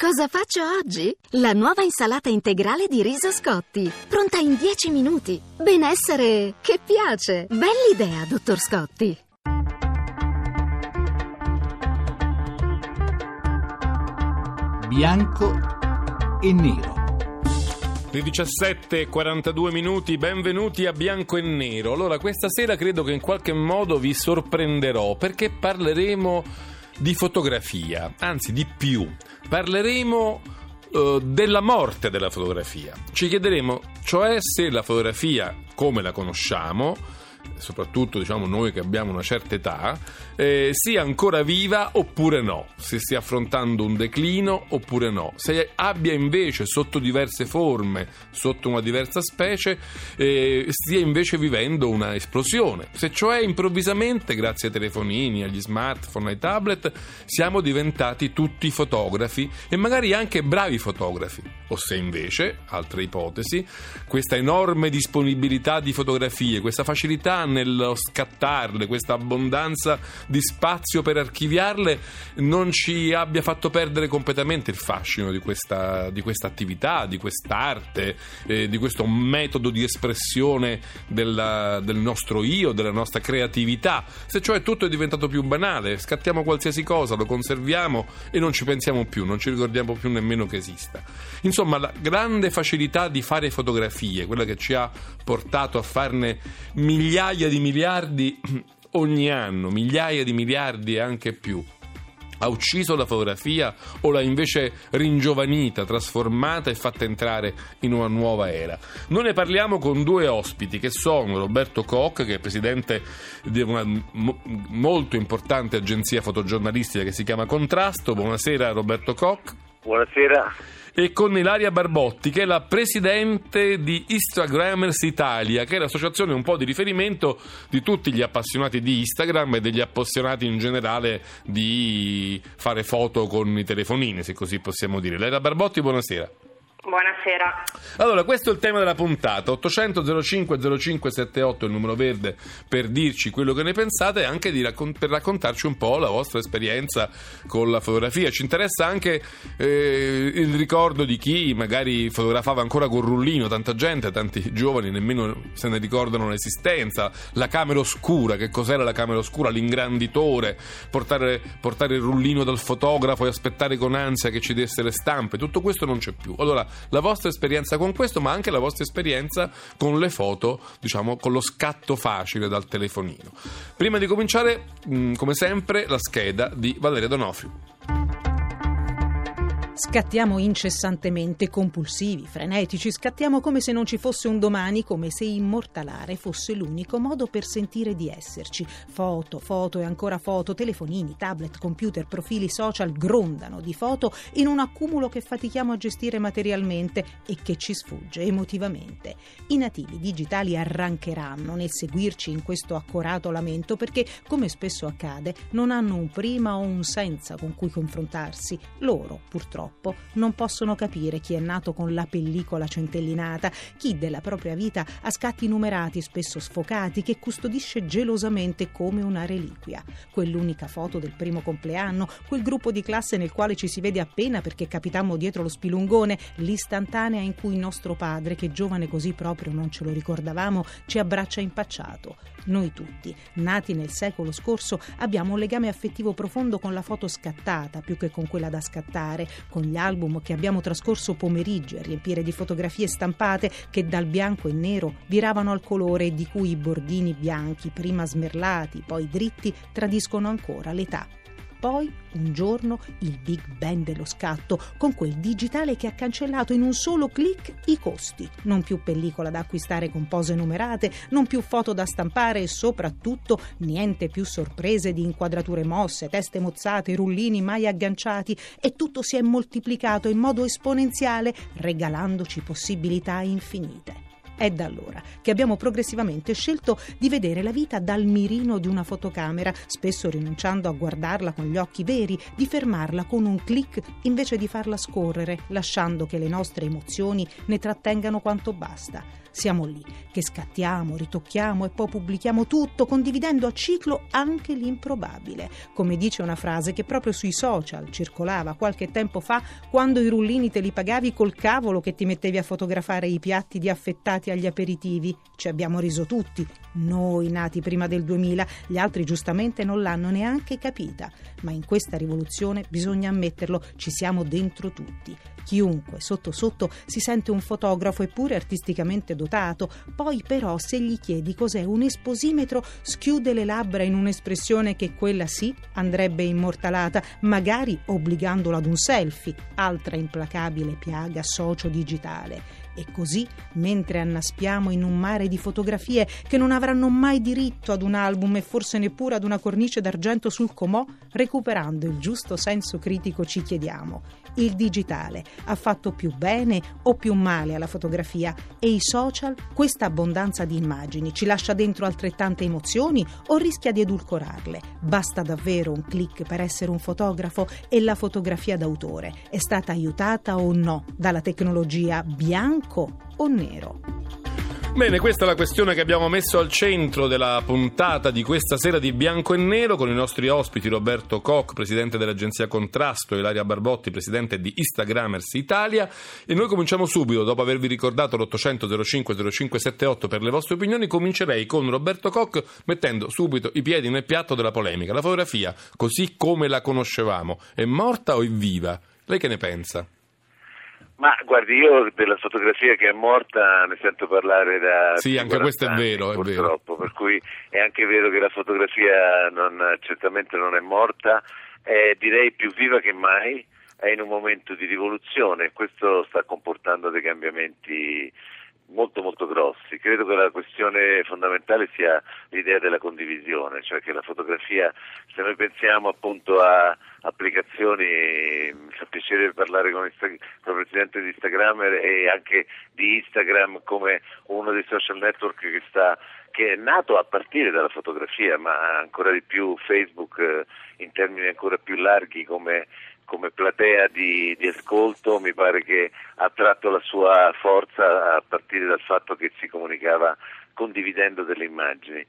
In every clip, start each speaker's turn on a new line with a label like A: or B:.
A: Cosa faccio oggi? La nuova insalata integrale di riso Scotti, pronta in 10 minuti. Benessere che piace. Bell'idea, dottor Scotti.
B: Bianco e nero.
C: Le 17.42 minuti, benvenuti a Bianco e Nero. Allora, questa sera credo che in qualche modo vi sorprenderò perché parleremo di fotografia, anzi di più. Parleremo uh, della morte della fotografia. Ci chiederemo cioè se la fotografia come la conosciamo soprattutto diciamo noi che abbiamo una certa età, eh, sia ancora viva oppure no, se stia affrontando un declino oppure no, se abbia invece sotto diverse forme, sotto una diversa specie, eh, stia invece vivendo una esplosione, se cioè improvvisamente grazie ai telefonini, agli smartphone, ai tablet, siamo diventati tutti fotografi e magari anche bravi fotografi, o se invece, altra ipotesi, questa enorme disponibilità di fotografie, questa facilità nello scattarle, questa abbondanza di spazio per archiviarle non ci abbia fatto perdere completamente il fascino di questa, di questa attività, di quest'arte, eh, di questo metodo di espressione della, del nostro io, della nostra creatività. Se cioè tutto è diventato più banale, scattiamo qualsiasi cosa, lo conserviamo e non ci pensiamo più, non ci ricordiamo più nemmeno che esista. Insomma, la grande facilità di fare fotografie, quella che ci ha portato a farne migliaia migliaia di miliardi ogni anno, migliaia di miliardi e anche più. Ha ucciso la fotografia o l'ha invece ringiovanita, trasformata e fatta entrare in una nuova era? Noi ne parliamo con due ospiti che sono Roberto Koch, che è presidente di una molto importante agenzia fotogiornalistica che si chiama Contrasto. Buonasera Roberto Koch.
D: Buonasera
C: e con Ilaria Barbotti, che è la presidente di Instagrammers Italia, che è l'associazione un po' di riferimento di tutti gli appassionati di Instagram e degli appassionati in generale di fare foto con i telefonini, se così possiamo dire. Ilaria Barbotti, buonasera.
E: Buonasera.
C: Allora, questo è il tema della puntata. 800 05 0578 è il numero verde per dirci quello che ne pensate e anche raccon- per raccontarci un po' la vostra esperienza con la fotografia. Ci interessa anche eh, il ricordo di chi magari fotografava ancora con rullino, tanta gente, tanti giovani nemmeno se ne ricordano l'esistenza. La camera oscura, che cos'era la camera oscura? L'ingranditore, portare, portare il rullino dal fotografo e aspettare con ansia che ci desse le stampe. Tutto questo non c'è più. Allora, la vostra esperienza con questo, ma anche la vostra esperienza con le foto, diciamo, con lo scatto facile dal telefonino. Prima di cominciare, mm, come sempre, la scheda di Valeria Donofrio.
F: Scattiamo incessantemente, compulsivi, frenetici, scattiamo come se non ci fosse un domani, come se immortalare fosse l'unico modo per sentire di esserci. Foto, foto e ancora foto, telefonini, tablet, computer, profili social grondano di foto in un accumulo che fatichiamo a gestire materialmente e che ci sfugge emotivamente. I nativi digitali arrancheranno nel seguirci in questo accorato lamento perché, come spesso accade, non hanno un prima o un senza con cui confrontarsi. Loro, purtroppo, purtroppo non possono capire chi è nato con la pellicola centellinata, chi della propria vita ha scatti numerati, spesso sfocati, che custodisce gelosamente come una reliquia. Quell'unica foto del primo compleanno, quel gruppo di classe nel quale ci si vede appena perché capitammo dietro lo spilungone, l'istantanea in cui nostro padre, che giovane così proprio non ce lo ricordavamo, ci abbraccia impacciato. Noi tutti, nati nel secolo scorso, abbiamo un legame affettivo profondo con la foto scattata più che con quella da scattare, con gli album che abbiamo trascorso pomeriggi a riempire di fotografie stampate che dal bianco e nero viravano al colore di cui i bordini bianchi, prima smerlati, poi dritti, tradiscono ancora l'età poi, un giorno, il Big Bang dello scatto, con quel digitale che ha cancellato in un solo clic i costi. Non più pellicola da acquistare con pose numerate, non più foto da stampare e soprattutto niente più sorprese di inquadrature mosse, teste mozzate, rullini mai agganciati e tutto si è moltiplicato in modo esponenziale, regalandoci possibilità infinite. È da allora che abbiamo progressivamente scelto di vedere la vita dal mirino di una fotocamera, spesso rinunciando a guardarla con gli occhi veri, di fermarla con un clic invece di farla scorrere, lasciando che le nostre emozioni ne trattengano quanto basta. Siamo lì che scattiamo, ritocchiamo e poi pubblichiamo tutto, condividendo a ciclo anche l'improbabile. Come dice una frase che proprio sui social circolava qualche tempo fa, quando i rullini te li pagavi col cavolo che ti mettevi a fotografare i piatti di affettati agli aperitivi. Ci abbiamo riso tutti, noi nati prima del 2000, gli altri giustamente non l'hanno neanche capita. Ma in questa rivoluzione, bisogna ammetterlo, ci siamo dentro tutti. Chiunque sotto sotto si sente un fotografo eppure artisticamente dotato, poi però se gli chiedi cos'è un esposimetro schiude le labbra in un'espressione che quella sì andrebbe immortalata, magari obbligandolo ad un selfie, altra implacabile piaga socio-digitale. E così, mentre annaspiamo in un mare di fotografie che non avranno mai diritto ad un album e forse neppure ad una cornice d'argento sul comò, recuperando il giusto senso critico ci chiediamo il digitale ha fatto più bene o più male alla fotografia e i social, questa abbondanza di immagini ci lascia dentro altrettante emozioni o rischia di edulcorarle? Basta davvero un clic per essere un fotografo e la fotografia d'autore è stata aiutata o no dalla tecnologia bianco o nero?
C: Bene, questa è la questione che abbiamo messo al centro della puntata di questa sera di Bianco e Nero con i nostri ospiti Roberto Koch, presidente dell'agenzia Contrasto, e Ilaria Barbotti, presidente di Instagramers Italia. E noi cominciamo subito, dopo avervi ricordato l'800 05 0578 per le vostre opinioni, comincerei con Roberto Koch mettendo subito i piedi nel piatto della polemica. La fotografia, così come la conoscevamo, è morta o è viva? Lei che ne pensa?
D: Ma guardi, io della fotografia che è morta ne sento parlare da.
C: Sì, anche questo è vero,
D: anni,
C: è
D: purtroppo,
C: vero.
D: per cui è anche vero che la fotografia non, certamente non è morta, è direi più viva che mai, è in un momento di rivoluzione, questo sta comportando dei cambiamenti molto molto grossi. Credo che la questione fondamentale sia l'idea della condivisione, cioè che la fotografia, se noi pensiamo appunto a applicazioni, mi fa piacere parlare con, Insta- con il presidente di Instagram e anche di Instagram come uno dei social network che sta che è nato a partire dalla fotografia, ma ancora di più Facebook eh, in termini ancora più larghi come come platea di, di, ascolto mi pare che ha tratto la sua forza a partire dal fatto che si comunicava condividendo delle immagini.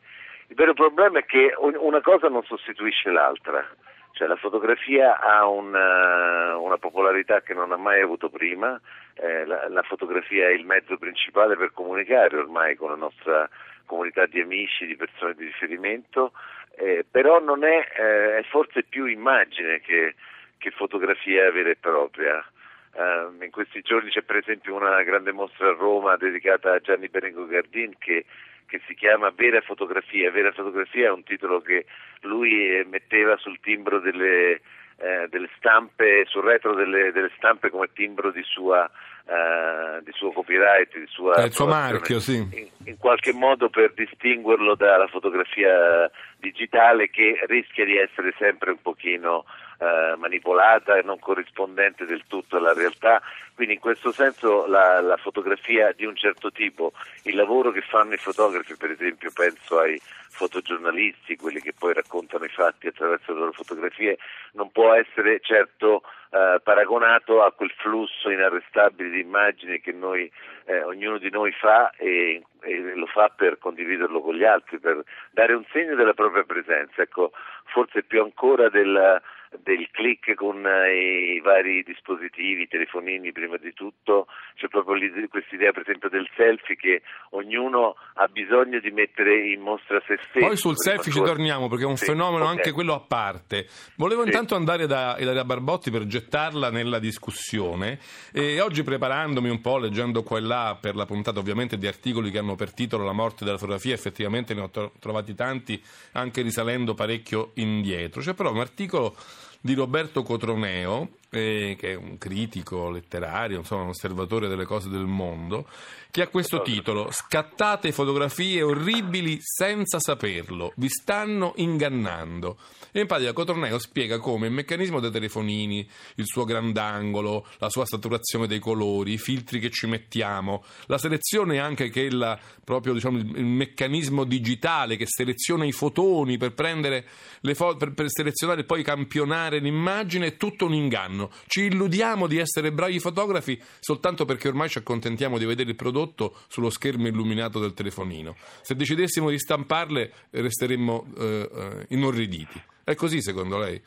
D: Il vero problema è che una cosa non sostituisce l'altra, cioè la fotografia ha una, una popolarità che non ha mai avuto prima, eh, la, la, fotografia è il mezzo principale per comunicare ormai con la nostra comunità di amici, di persone di riferimento, eh, però non è, eh, è forse più immagine che che fotografia vera e propria. Uh, in questi giorni c'è per esempio una grande mostra a Roma dedicata a Gianni Berengo Gardin che, che si chiama Vera fotografia. Vera fotografia è un titolo che lui metteva sul timbro delle, eh, delle stampe, sul retro delle, delle, stampe come timbro di, sua, eh, di suo copyright, di sua
C: il suo marchio, sì.
D: In, in, qualche modo per distinguerlo dalla fotografia digitale che rischia di essere sempre un pochino eh, manipolata e non corrispondente del tutto alla realtà, quindi in questo senso la, la, fotografia di un certo tipo, il lavoro che fanno i fotografi, per esempio penso ai fotogiornalisti, quelli che poi raccontano i fatti attraverso le loro fotografie, non può essere certo eh, paragonato a quel flusso inarrestabile di immagini che noi, eh, ognuno di noi fa e, e, lo fa per condividerlo con gli altri, per dare un segno della propria presenza. Ecco, forse più ancora del del click con eh, i vari dispositivi, i telefonini prima di tutto, c'è proprio questa idea per esempio del selfie che ognuno ha bisogno di mettere in mostra se stesso.
C: Poi sul selfie ci torniamo perché è un sì, fenomeno okay. anche quello a parte. Volevo sì. intanto andare da Ilaria Barbotti per gettarla nella discussione e oggi preparandomi un po', leggendo qua e là per la puntata ovviamente di articoli che hanno per titolo La morte della fotografia, effettivamente ne ho trovati tanti anche risalendo parecchio indietro. C'è però un articolo di Roberto Cotroneo eh, che è un critico letterario, insomma un osservatore delle cose del mondo, che ha questo titolo Scattate fotografie orribili senza saperlo, vi stanno ingannando. E in pratica Cotorneo spiega come il meccanismo dei telefonini, il suo grandangolo, la sua saturazione dei colori, i filtri che ci mettiamo, la selezione anche che è la, proprio diciamo, il, meccanismo digitale che seleziona i fotoni per prendere le foto, per, per selezionare e poi campionare l'immagine, è tutto un inganno. Ci illudiamo di essere bravi fotografi soltanto perché ormai ci accontentiamo di vedere il prodotto sullo schermo illuminato del telefonino. Se decidessimo di stamparle resteremmo eh, eh inorriditi. È così secondo lei?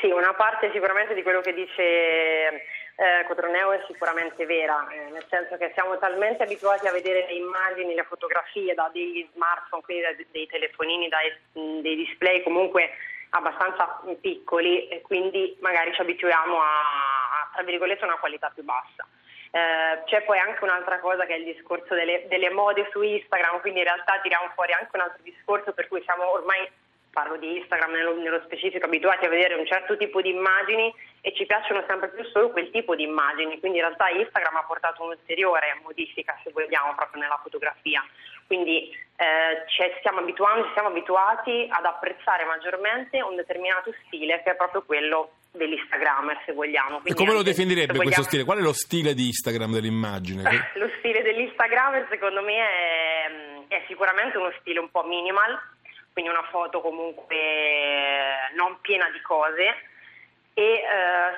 E: Sì, una parte sicuramente di quello che dice eh, Cotroneo è sicuramente vera, eh, nel senso che siamo talmente abituati a vedere le immagini, le fotografie da degli smartphone, quindi da dei telefonini, dai, dei display comunque abbastanza piccoli e quindi magari ci abituiamo a, tra virgolette, una qualità più bassa. Eh, c'è poi anche un'altra cosa che è il discorso delle, delle mode su Instagram, quindi in realtà tiriamo fuori anche un altro discorso per cui siamo ormai parlo di Instagram nello, nello, specifico, abituati a vedere un certo tipo di immagini e ci piacciono sempre più solo quel tipo di immagini, quindi in realtà Instagram ha portato un'ulteriore modifica, se vogliamo, proprio nella fotografia. Quindi eh, ci stiamo abituando, ci siamo abituati ad apprezzare maggiormente un determinato stile che è proprio quello dell'Instagrammer, se vogliamo.
C: Quindi e come lo definirebbe vogliamo... questo stile? Qual è lo stile di Instagram dell'immagine?
E: lo stile dell'Instagrammer secondo me è, è sicuramente uno stile un po' minimal, quindi una foto comunque non piena di cose e eh,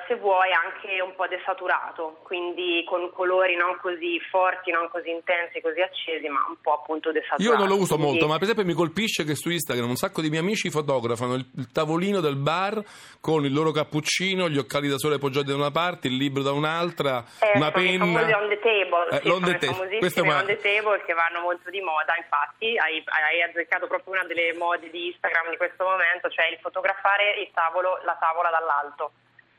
E: se vuoi anche un po' desaturato, quindi con colori non così forti, non così intensi, così accesi, ma un po' appunto desaturato.
C: Io non lo uso
E: quindi...
C: molto, ma per esempio mi colpisce che su Instagram un sacco di miei amici fotografano il, il, tavolino del bar con il loro cappuccino, gli occhiali da sole appoggiati da una parte, il libro da un'altra,
E: eh,
C: una penna.
E: I on the table,
C: eh,
E: sì,
C: on
E: the
C: table.
E: Questo è on the table che vanno molto di moda, infatti hai, hai azzeccato proprio una delle mode di Instagram di questo momento, cioè il fotografare il tavolo, la tavola dall'alto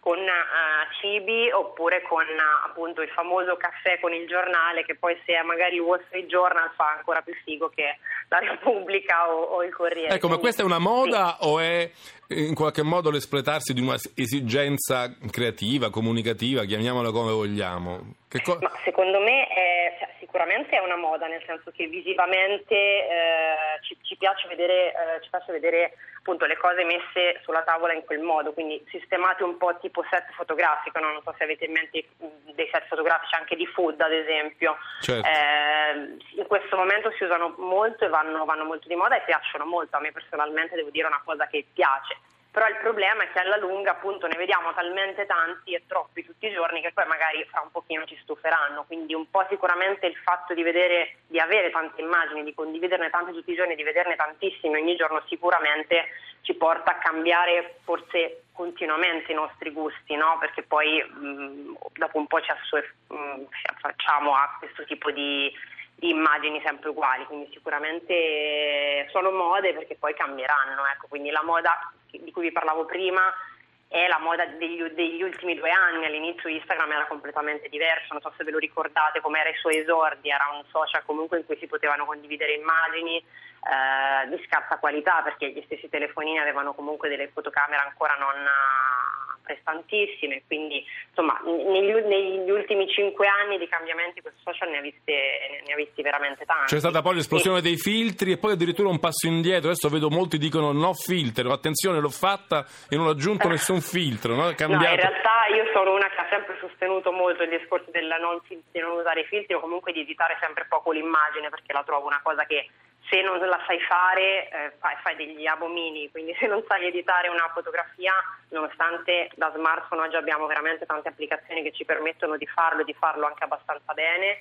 E: con uh, cibi oppure con uh, appunto il famoso caffè con il giornale che poi se è magari Wall Street Journal fa ancora più figo che la Repubblica o, o il Corriere.
C: Ecco, ma questa è una moda sì. o è in qualche modo l'espletarsi di un'esigenza creativa, comunicativa, chiamiamola come vogliamo?
E: Co- ma secondo me è, sicuramente è una moda, nel senso che visivamente eh, ci, ci, piace vedere, eh, ci piace vedere appunto le cose messe sulla tavola in quel modo, quindi sistemate un po' tipo set fotografico, no? non so se avete in mente dei set fotografici anche di food ad esempio.
C: Certo.
E: Eh, in questo momento si usano molto e vanno, vanno molto di moda e piacciono molto, a me personalmente devo dire una cosa che piace però il problema è che alla lunga appunto ne vediamo talmente tanti e troppi tutti i giorni che poi magari fra un pochino ci stuferanno, quindi un po' sicuramente il fatto di vedere, di avere tante immagini, di condividerne tante tutti i giorni, di vederne tantissime ogni giorno sicuramente ci porta a cambiare forse continuamente i nostri gusti, no? perché poi mh, dopo un po' ci assue- mh, facciamo a questo tipo di di immagini sempre uguali, quindi sicuramente sono mode perché poi cambieranno, ecco, quindi la moda di cui vi parlavo prima è la moda degli, degli, ultimi due anni, all'inizio Instagram era completamente diverso, non so se ve lo ricordate come era i suoi esordi, era un social comunque in cui si potevano condividere immagini eh, di scarsa qualità perché gli stessi telefonini avevano comunque delle fotocamere ancora non prestantissime, quindi insomma negli, negli, ultimi cinque anni di cambiamenti questo social ne ha, viste, ne ha visti veramente tanti.
C: C'è stata poi l'esplosione sì. dei filtri e poi addirittura un passo indietro, adesso vedo molti dicono no filtro, attenzione l'ho fatta e non ho aggiunto nessun filtro, no?
E: no? in realtà io sono una che ha sempre sostenuto molto il discorso del non, di non usare i filtri o comunque di editare sempre poco l'immagine perché la trovo una cosa che se non la sai fare eh, fai, fai, degli abomini, quindi se non sai editare una fotografia, nonostante da smartphone oggi abbiamo veramente tante applicazioni che ci permettono di farlo e di farlo anche abbastanza bene,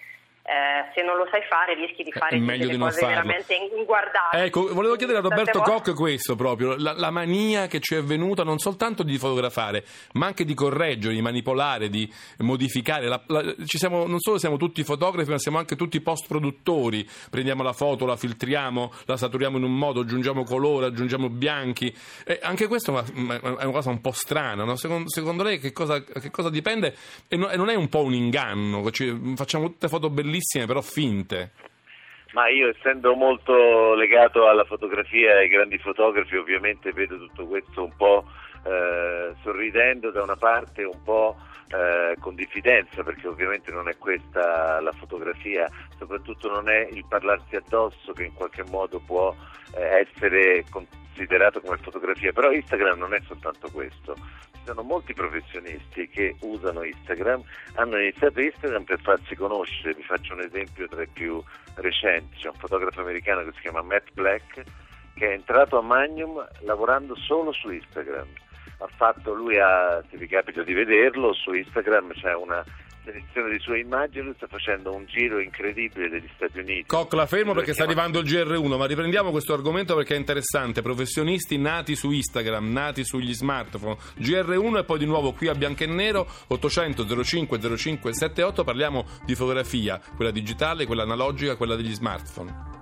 E: eh, se non lo sai fare rischi di fare
C: delle di
E: cose
C: farlo.
E: veramente inguardabili.
C: Ecco, volevo chiedere a Roberto Koch questo proprio, la, la, mania che ci è venuta non soltanto di fotografare, ma anche di correggere, di manipolare, di modificare. La, la, siamo, non solo siamo tutti fotografi, ma siamo anche tutti post produttori. Prendiamo la foto, la filtriamo, la saturiamo in un modo, aggiungiamo colore, aggiungiamo bianchi. E anche questo è una, è una cosa un po' strana. No? Secondo, secondo, lei che cosa, che cosa dipende? E, no, e, non è un po' un inganno? Ci, facciamo tutte foto bellissime bellissime però finte.
D: Ma io essendo molto legato alla fotografia e ai grandi fotografi ovviamente vedo tutto questo un po' eh, sorridendo da una parte un po' eh, con diffidenza perché ovviamente non è questa la fotografia, soprattutto non è il parlarsi addosso che in qualche modo può eh, essere considerato come fotografia, però Instagram non è soltanto questo. Sono molti professionisti che usano Instagram, hanno iniziato Instagram per farsi conoscere, vi faccio un esempio tra i più recenti, c'è un fotografo americano che si chiama Matt Black che è entrato a Magnum lavorando solo su Instagram ha fatto, lui ha, se vi capita di vederlo, su Instagram c'è una selezione di sue immagini, sta facendo un giro incredibile degli Stati Uniti.
C: Coc, la fermo perché sta arrivando il GR1, ma riprendiamo questo argomento perché è interessante. Professionisti nati su Instagram, nati sugli smartphone. GR1 e poi di nuovo qui a bianco e nero, 800 05 05 78, parliamo di fotografia, quella digitale, quella analogica, quella degli smartphone.